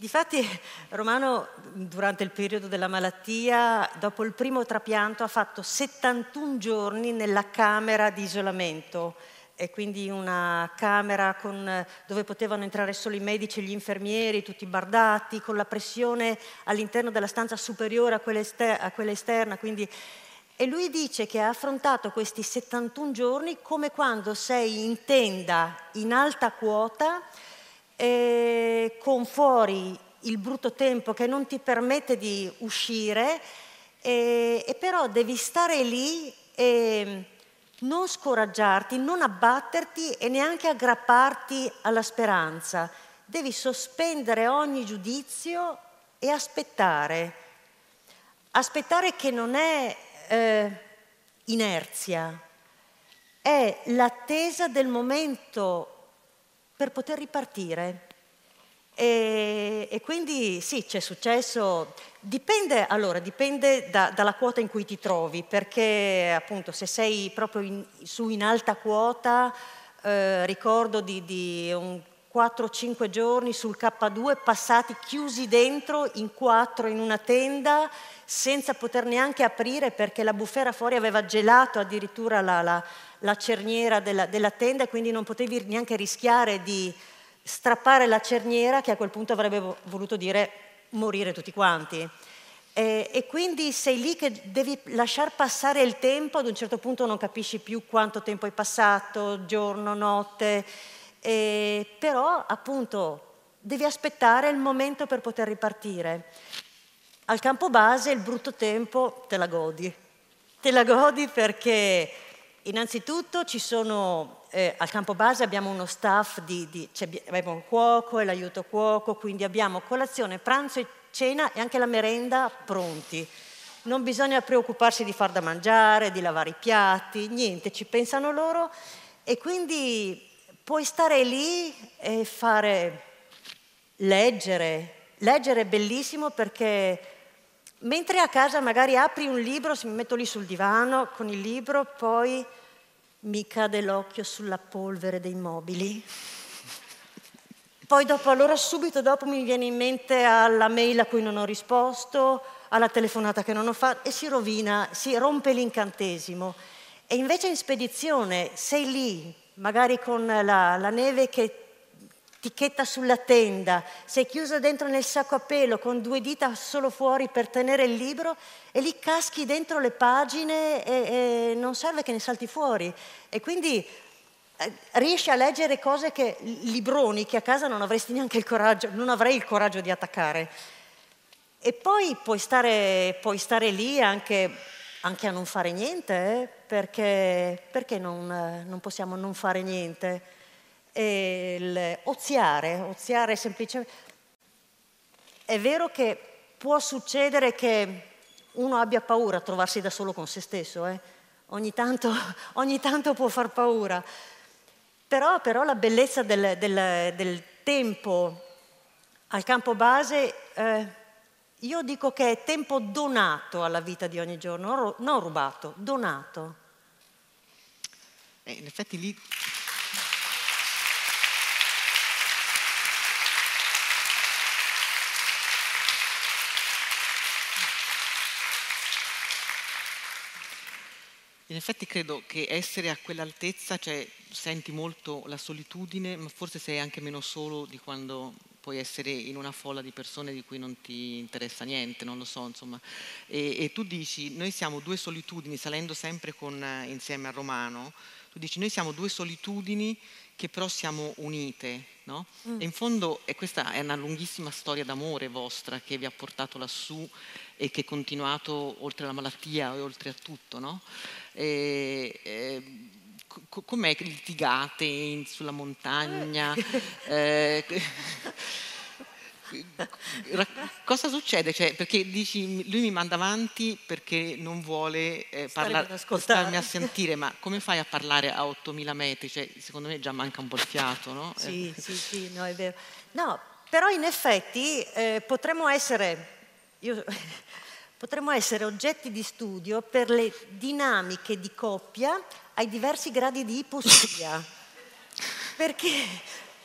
Difatti Romano durante il periodo della malattia, dopo il primo trapianto, ha fatto 71 giorni nella camera di isolamento e quindi una camera con, dove potevano entrare solo i medici e gli infermieri, tutti bardati, con la pressione all'interno della stanza superiore a quella, ester- a quella esterna. Quindi, e lui dice che ha affrontato questi 71 giorni come quando sei in tenda in alta quota eh, con fuori il brutto tempo che non ti permette di uscire, eh, e però devi stare lì e non scoraggiarti, non abbatterti e neanche aggrapparti alla speranza. Devi sospendere ogni giudizio e aspettare. Aspettare che non è eh, inerzia, è l'attesa del momento per poter ripartire. E, e, quindi sì, c'è successo, dipende, allora, dipende da, dalla quota in cui ti trovi, perché appunto se sei proprio in, su in alta quota, eh, ricordo di, di un 4-5 giorni sul K2 passati chiusi dentro in quattro in una tenda senza poter neanche aprire perché la bufera fuori aveva gelato addirittura la, la, la cerniera della, della, tenda e quindi non potevi neanche rischiare di strappare la cerniera che a quel punto avrebbe voluto dire morire tutti quanti. E, e quindi sei lì che devi lasciar passare il tempo, ad un certo punto non capisci più quanto tempo è passato, giorno, notte, e, però appunto devi aspettare il momento per poter ripartire. Al campo base il brutto tempo te la godi. Te la godi perché innanzitutto ci sono, eh, al campo base abbiamo uno staff di, di cioè abbiamo un cuoco e l'aiuto cuoco, quindi abbiamo colazione, pranzo e cena e anche la merenda pronti. Non bisogna preoccuparsi di far da mangiare, di lavare i piatti, niente, ci pensano loro e quindi puoi stare lì e fare, leggere. Leggere è bellissimo perché Mentre a casa magari apri un libro, mi metto lì sul divano con il libro, poi mi cade l'occhio sulla polvere dei mobili. Poi dopo, allora subito dopo mi viene in mente alla mail a cui non ho risposto, alla telefonata che non ho fatto e si rovina, si rompe l'incantesimo. E invece in spedizione sei lì, magari con la, la neve che ticchetta sulla tenda, sei chiusa dentro nel sacco a pelo con due dita solo fuori per tenere il libro e lì caschi dentro le pagine e, e non serve che ne salti fuori. E quindi eh, riesci a leggere cose che libroni che a casa non avresti neanche il coraggio, non avrei il coraggio di attaccare. E poi puoi stare, puoi stare lì anche, anche, a non fare niente, eh? Perché, perché non, non possiamo non fare niente? il oziare, oziare semplicemente. È vero che può succedere che uno abbia paura a trovarsi da solo con se stesso, eh? ogni, tanto, ogni, tanto, può far paura, però, però la bellezza del, del, del, tempo al campo base, eh, io dico che è tempo donato alla vita di ogni giorno, non rubato, donato. Eh, in effetti lì In effetti credo che essere a quell'altezza, cioè senti molto la solitudine, ma forse sei anche meno solo di quando puoi essere in una folla di persone di cui non ti interessa niente, non lo so, insomma. E, e tu dici, noi siamo due solitudini, salendo sempre con, insieme a Romano, tu dici, noi siamo due solitudini che però siamo unite, no? Mm. E in fondo, e questa è una lunghissima storia d'amore vostra che vi ha portato lassù e che è continuato oltre la malattia e oltre a tutto, no? E, e, com'è che litigate in, sulla montagna? eh, cosa succede? Cioè, perché dici, lui mi manda avanti perché non vuole eh, parla- starmi a sentire, ma come fai a parlare a 8000 metri? Cioè, secondo me già manca un po' il fiato, no? Sì, eh. sì, sì, no, è vero. No, però in effetti eh, potremmo essere... Io, potremmo essere oggetti di studio per le dinamiche di coppia ai diversi gradi di iposia. perché,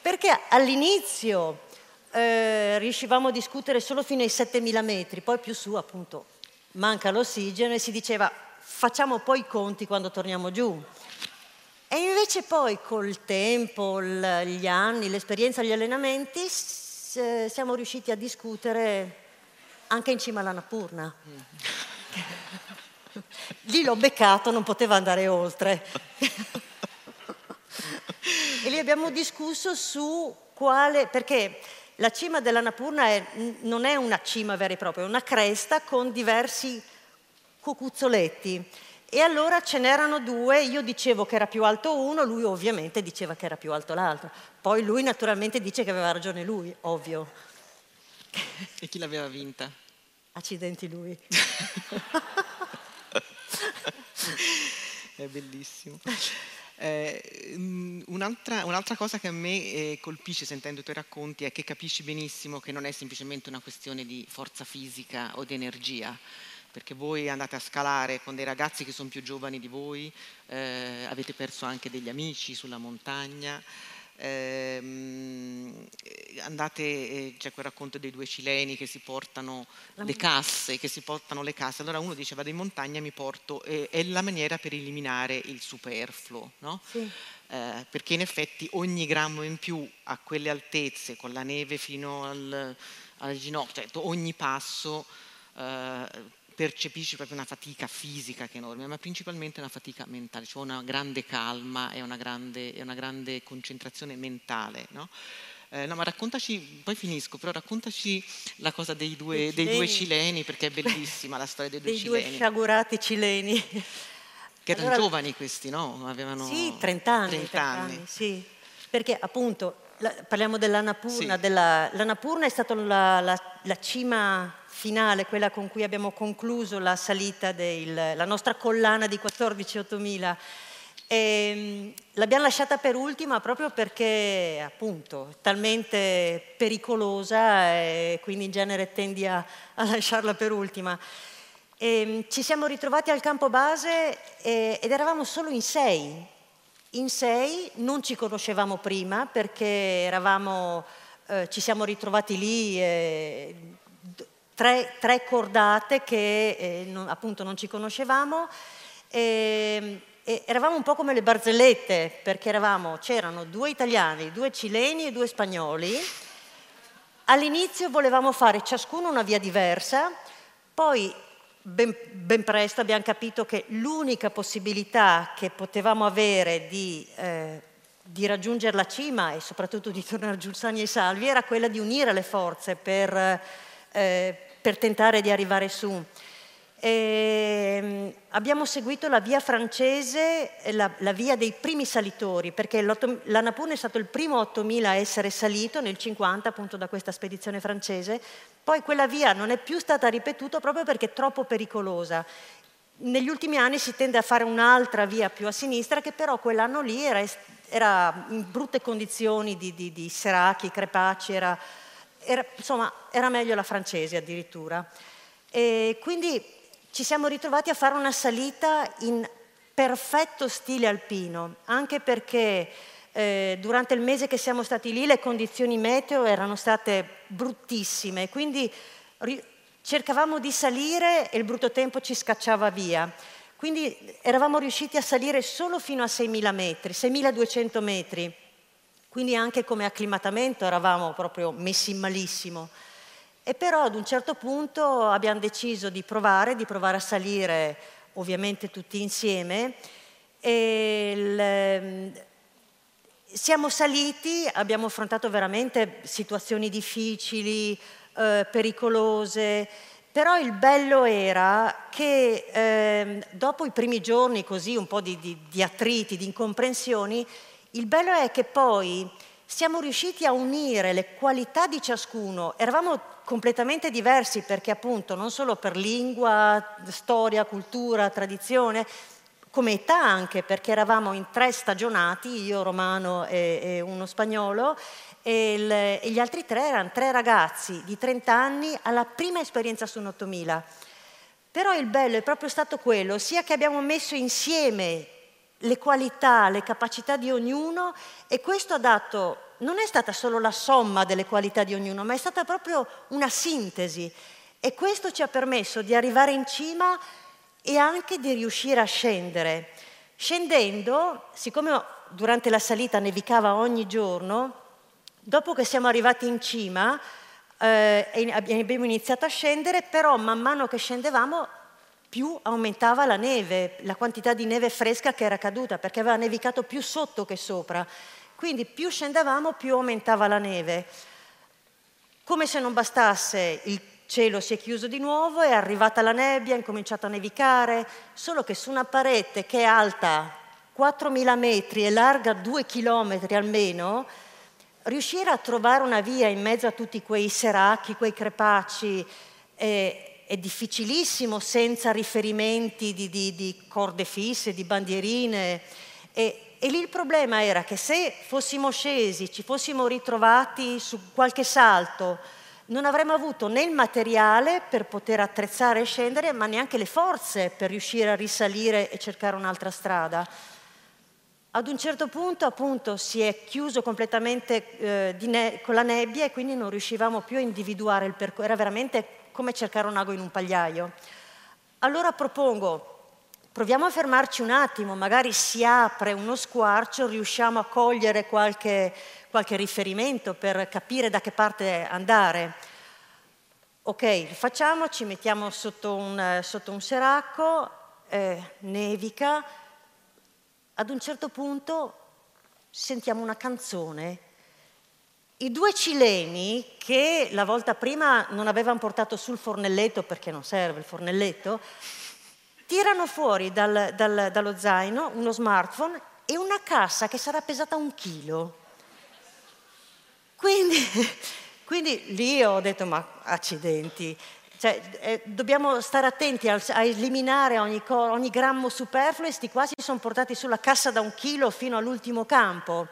perché all'inizio eh, riuscivamo a discutere solo fino ai 7000 metri, poi più su appunto manca l'ossigeno e si diceva facciamo poi i conti quando torniamo giù. E invece poi col tempo, gli anni, l'esperienza, gli allenamenti, siamo riusciti a discutere anche in cima alla Napurna. Lì l'ho beccato, non poteva andare oltre. e lì abbiamo discusso su quale, perché la cima della Napurna è, non è una cima vera e propria, è una cresta con diversi cucuzzoletti. E allora ce n'erano due, io dicevo che era più alto uno, lui ovviamente diceva che era più alto l'altro. Poi lui naturalmente dice che aveva ragione lui, ovvio. E chi l'aveva vinta? Accidenti lui. È bellissimo. Eh, mm, un'altra, un'altra, cosa che a me eh, colpisce sentendo i tuoi racconti è che capisci benissimo che non è semplicemente una questione di forza fisica o di energia, perché voi andate a scalare con dei ragazzi che sono più giovani di voi, eh, avete perso anche degli amici sulla montagna ehm, andate, eh, c'è quel racconto dei due cileni che si portano le casse, che si portano le casse, allora uno dice vado in montagna mi porto, eh, è la maniera per eliminare il superfluo, no? sì. eh, perché in effetti ogni grammo in più a quelle altezze, con la neve fino al, al ginocchio, cioè ogni passo eh, percepisci proprio una fatica fisica che è enorme, ma principalmente una fatica mentale, cioè una grande calma e una grande, una grande concentrazione mentale. No? Eh, no, ma raccontaci, poi finisco, però raccontaci la cosa dei due, dei due cileni, perché è bellissima la storia dei due dei cileni. Dei due sciagurati cileni. Che erano allora, giovani questi, no? Avevano sì, 30 anni. 30 30 anni. anni sì. Perché appunto, la, parliamo dell'Annapurna, sì. della, l'Annapurna è stata la, la, la cima finale, quella con cui abbiamo concluso la salita della nostra collana di 14-8000. E, ehm, l'abbiamo lasciata per ultima proprio perché appunto è talmente pericolosa e quindi in genere tendi a, a lasciarla per ultima. E, ehm, ci siamo ritrovati al campo base e, ed eravamo solo in sei. In sei non ci conoscevamo prima perché eravamo, eh, ci siamo ritrovati lì. Tre, tre cordate che eh, non, appunto non ci conoscevamo e, E eravamo un po' come le barzellette, perché eravamo, c'erano due italiani, due cileni e due spagnoli. All'inizio volevamo fare ciascuno una via diversa, poi ben, ben presto abbiamo capito che l'unica possibilità che potevamo avere di, eh, di, raggiungere la cima e soprattutto di tornare giù sani e salvi era quella di unire le forze per, eh, per tentare di arrivare su. E ehm, abbiamo seguito la via francese, la, la via dei primi salitori, perché l'Annapurna è stato il primo 8000 a essere salito nel 50 appunto da questa spedizione francese, poi quella via non è più stata ripetuta proprio perché è troppo pericolosa. Negli ultimi anni si tende a fare un'altra via più a sinistra che però quell'anno lì era, era in brutte condizioni di, di, di seracchi, crepacci, era, era, insomma era meglio la francese addirittura. E quindi ci siamo ritrovati a fare una salita in perfetto stile alpino, anche perché eh, durante il mese che siamo stati lì le condizioni meteo erano state bruttissime, quindi ri- cercavamo di salire e il brutto tempo ci scacciava via. Quindi eravamo riusciti a salire solo fino a 6.000 metri, 6.200 metri, quindi anche come acclimatamento eravamo proprio messi malissimo. E però ad un certo punto abbiamo deciso di provare, di provare a salire ovviamente tutti insieme. E il, siamo saliti, abbiamo affrontato veramente situazioni difficili, eh, pericolose, però il bello era che eh, dopo i primi giorni così un po' di, di, di attriti, di incomprensioni, il bello è che poi siamo riusciti a unire le qualità di ciascuno. Eravamo completamente diversi perché appunto non solo per lingua, storia, cultura, tradizione, come età anche perché eravamo in tre stagionati, io romano e, e uno spagnolo, e, il, e, gli altri tre erano tre ragazzi di 30 anni alla prima esperienza su un 8000. Però il bello è proprio stato quello, sia che abbiamo messo insieme le qualità, le capacità di ognuno e questo ha dato non è stata solo la somma delle qualità di ognuno, ma è stata proprio una sintesi. E questo ci ha permesso di arrivare in cima e anche di riuscire a scendere. Scendendo, siccome durante la salita nevicava ogni giorno, dopo che siamo arrivati in cima eh, abbiamo iniziato a scendere, però man mano che scendevamo più aumentava la neve, la quantità di neve fresca che era caduta, perché aveva nevicato più sotto che sopra. Quindi più scendevamo più aumentava la neve. Come se non bastasse, il cielo si è chiuso di nuovo, è arrivata la nebbia, è incominciato a nevicare, solo che su una parete che è alta 4.000 metri e larga 2 km almeno, riuscire a trovare una via in mezzo a tutti quei seracchi, quei crepacci, è, è difficilissimo senza riferimenti di, di, di, corde fisse, di bandierine. E, e lì il problema era che se fossimo scesi, ci fossimo ritrovati su qualche salto, non avremmo avuto né il materiale per poter attrezzare e scendere, ma neanche le forze per riuscire a risalire e cercare un'altra strada. Ad un certo punto appunto si è chiuso completamente eh, ne- con la nebbia e quindi non riuscivamo più a individuare il percorso, era veramente come cercare un ago in un pagliaio. Allora propongo Proviamo a fermarci un attimo, magari si apre uno squarcio, riusciamo a cogliere qualche, qualche riferimento per capire da che parte andare. Ok, facciamo, ci mettiamo sotto un, sotto un seracco, eh, nevica, ad un certo punto sentiamo una canzone. I due cileni che la volta prima non avevano portato sul fornelletto perché non serve il fornelletto, tirano fuori dal, dal, dallo zaino uno smartphone e una cassa che sarà pesata un chilo. Quindi, quindi lì ho detto, ma accidenti, cioè, eh, dobbiamo stare attenti a, a eliminare ogni, ogni, grammo superfluo e sti qua si sono portati sulla cassa da un chilo fino all'ultimo campo.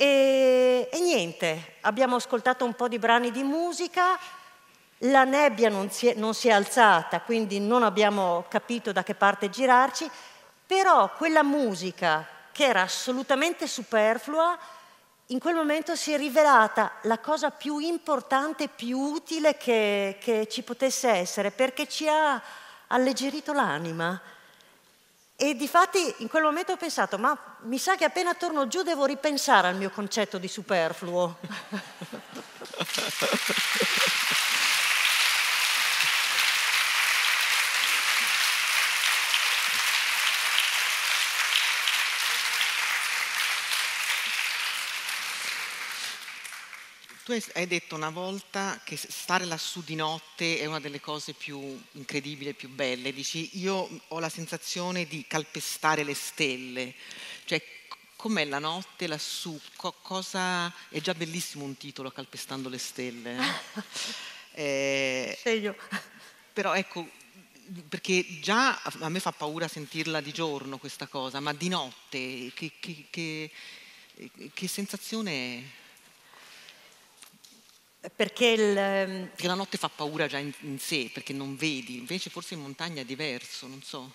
E, e niente, abbiamo ascoltato un po' di brani di musica, la nebbia non si, è, non si è alzata, quindi non abbiamo capito da che parte girarci, però quella musica che era assolutamente superflua, in quel momento si è rivelata la cosa più importante, più utile che, che ci potesse essere, perché ci ha alleggerito l'anima. E difatti in quel momento ho pensato, ma mi sa che appena torno giù devo ripensare al mio concetto di superfluo. Tu hai detto una volta che stare lassù di notte è una delle cose più incredibili, più belle. Dici, io ho la sensazione di calpestare le stelle. Cioè, com'è la notte lassù? Co- cosa... È già bellissimo un titolo, Calpestando le stelle. Eh? Segno. Però ecco, perché già a me fa paura sentirla di giorno questa cosa, ma di notte che, che, che, che sensazione è? Perché, il, ehm, perché, la notte fa paura già in, in, sé, perché non vedi, invece forse in montagna è diverso, non so.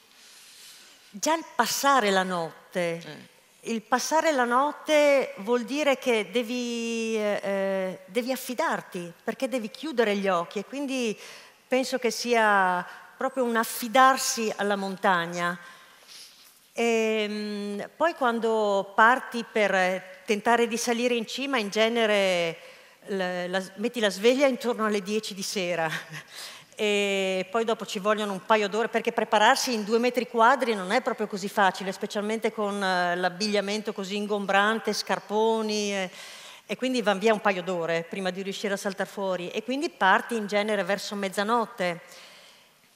Già il passare la notte, eh. il passare la notte vuol dire che devi, eh, devi affidarti, perché devi chiudere gli occhi e quindi penso che sia proprio un affidarsi alla montagna. E, ehm, poi quando parti per tentare di salire in cima, in genere la, la, metti la sveglia intorno alle 10 di sera e poi dopo ci vogliono un paio d'ore perché prepararsi in due metri quadri non è proprio così facile, specialmente con uh, l'abbigliamento così ingombrante, scarponi e, e quindi van via un paio d'ore prima di riuscire a saltare fuori. E quindi parti in genere verso mezzanotte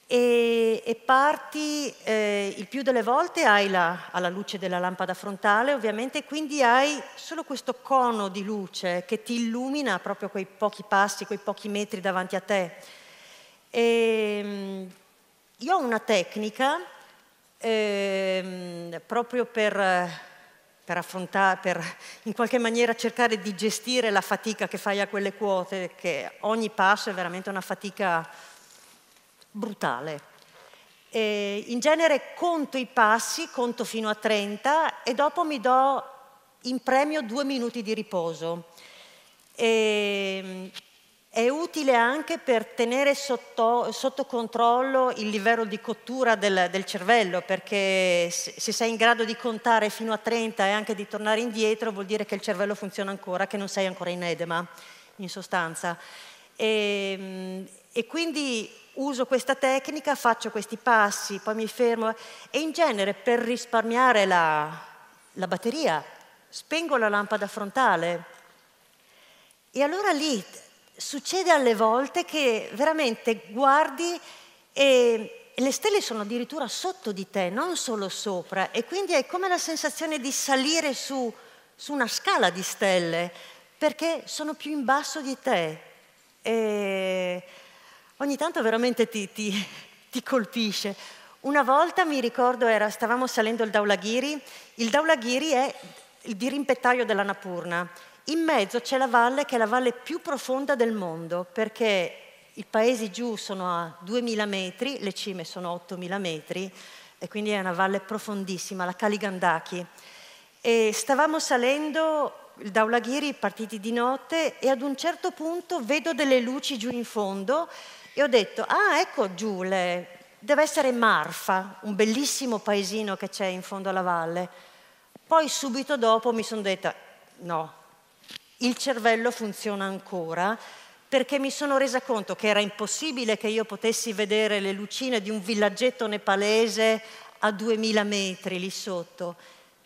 e, e parti, eh, il più delle volte hai la, alla luce della lampada frontale ovviamente, quindi hai solo questo cono di luce che ti illumina proprio quei pochi passi, quei pochi metri davanti a te. E, ehm, io ho una tecnica eh, proprio per, per affrontare, per in qualche maniera cercare di gestire la fatica che fai a quelle quote, che ogni passo è veramente una fatica brutale. E in genere conto i passi, conto fino a 30 e dopo mi do in premio due minuti di riposo. E è utile anche per tenere sotto, sotto, controllo il livello di cottura del, del, cervello, perché se sei in grado di contare fino a 30 e anche di tornare indietro vuol dire che il cervello funziona ancora, che non sei ancora in edema, in sostanza. E, e quindi uso questa tecnica, faccio questi passi, poi mi fermo e in genere per risparmiare la, la batteria spengo la lampada frontale. E allora lì succede alle volte che veramente guardi e le stelle sono addirittura sotto di te, non solo sopra, e quindi hai come la sensazione di salire su, su una scala di stelle, perché sono più in basso di te. E ogni tanto veramente ti, ti, ti colpisce. Una volta mi ricordo, era, stavamo salendo il Daulagiri, il Daulagiri è il dirimpettaio della Napurna. In mezzo c'è la valle che è la valle più profonda del mondo, perché i paesi giù sono a 2000 metri, le cime sono a 8000 metri, e quindi è una valle profondissima, la Kaligandaki. E stavamo salendo il Daulagiri, partiti di notte, e ad un certo punto vedo delle luci giù in fondo e ho detto, ah ecco Giule, deve essere Marfa, un bellissimo paesino che c'è in fondo alla valle. Poi subito dopo mi sono detta, no, il cervello funziona ancora perché mi sono resa conto che era impossibile che io potessi vedere le lucine di un villaggetto nepalese a 2000 metri lì sotto.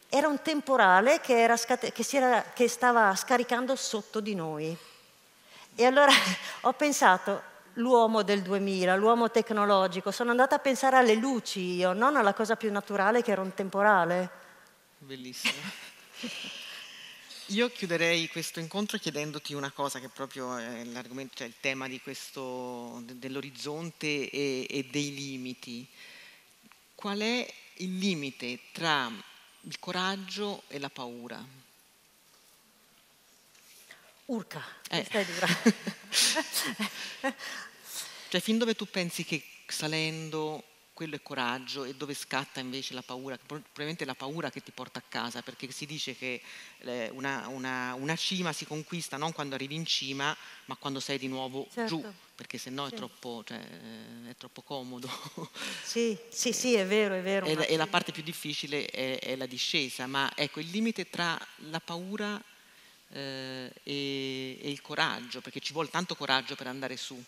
Era un temporale che, era scate- che, era, che stava scaricando sotto di noi. E allora ho pensato, l'uomo del 2000, l'uomo tecnologico. Sono andata a pensare alle luci io, non alla cosa più naturale che era un temporale. Bellissimo. Io chiuderei questo incontro chiedendoti una cosa che proprio è l'argomento, cioè il tema questo, dell'orizzonte e, e dei limiti. Qual è il limite tra il coraggio e la paura? Urca, eh. questa è dura. cioè, fin dove tu pensi che salendo quello è coraggio e dove scatta invece la paura, probabilmente la paura che ti porta a casa, perché si dice che eh, una, una, una, cima si conquista non quando arrivi in cima, ma quando sei di nuovo certo. giù, perché se no è, troppo, cioè, è troppo comodo. Sì, sì, sì, è vero, è vero. E, la, e la parte più difficile è, è, la discesa, ma ecco il limite tra la paura eh, e, e il coraggio, perché ci vuole tanto coraggio per andare su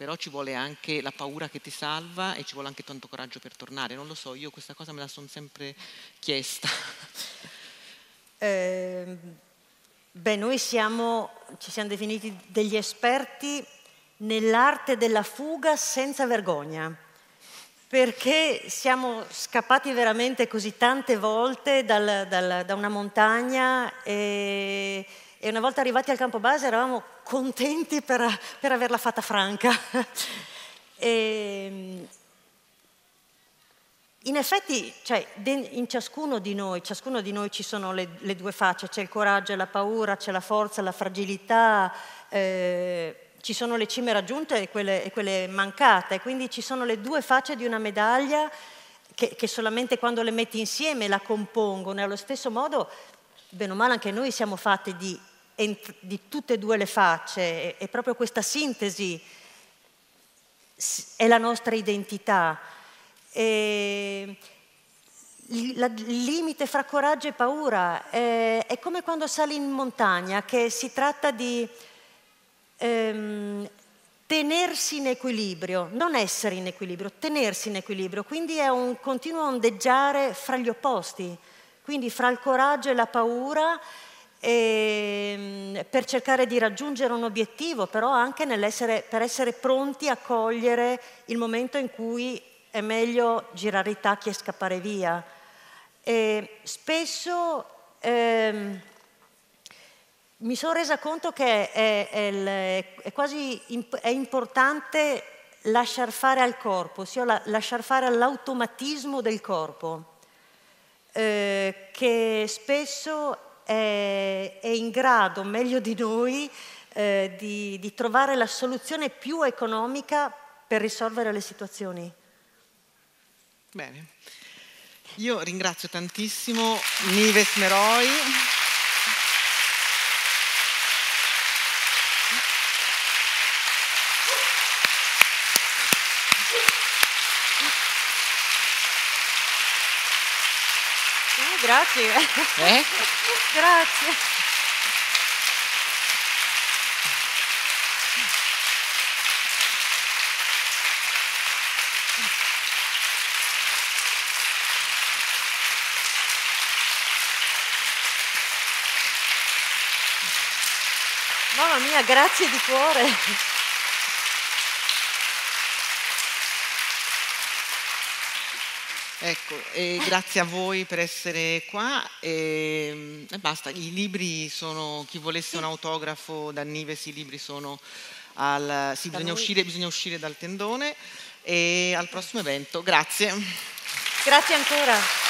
però ci vuole anche la paura che ti salva e ci vuole anche tanto coraggio per tornare. Non lo so, io questa cosa me la sono sempre chiesta. Eh, beh, noi siamo, ci siamo definiti degli esperti nell'arte della fuga senza vergogna, perché siamo scappati veramente così tante volte dal, dal, da una montagna e, e, una volta arrivati al campo base eravamo contenti per, per averla fatta franca. e, in effetti, cioè, in ciascuno di noi, ciascuno di noi ci sono le, le, due facce, c'è il coraggio e la paura, c'è la forza, la fragilità, eh, ci sono le cime raggiunte e quelle, e quelle, mancate, quindi ci sono le due facce di una medaglia che, che solamente quando le metti insieme la compongono e allo stesso modo, bene o male anche noi siamo fatti di, di tutte e due le facce e, proprio questa sintesi è la nostra identità. E il limite fra coraggio e paura è come quando sali in montagna, che si tratta di ehm, tenersi in equilibrio, non essere in equilibrio, tenersi in equilibrio, quindi è un continuo ondeggiare fra gli opposti, quindi fra il coraggio e la paura e, ehm, per cercare di raggiungere un obiettivo, però anche per essere pronti a cogliere il momento in cui è meglio girare i tacchi e scappare via. E spesso ehm, mi sono resa conto che è, è, è quasi è importante lasciar fare al corpo, ossia la, lasciar fare all'automatismo del corpo, eh, che spesso è, in grado, meglio di noi, eh, di, di trovare la soluzione più economica per risolvere le situazioni. Bene. Io ringrazio tantissimo Nives Meroi. Grazie. Eh? grazie. Mamma mia, grazie di cuore. Ecco, grazie a voi per essere qua e, e, basta, i libri sono, chi volesse un autografo da Nives, i libri sono al, sì, bisogna uscire, bisogna uscire dal tendone e al prossimo evento, grazie. Grazie ancora.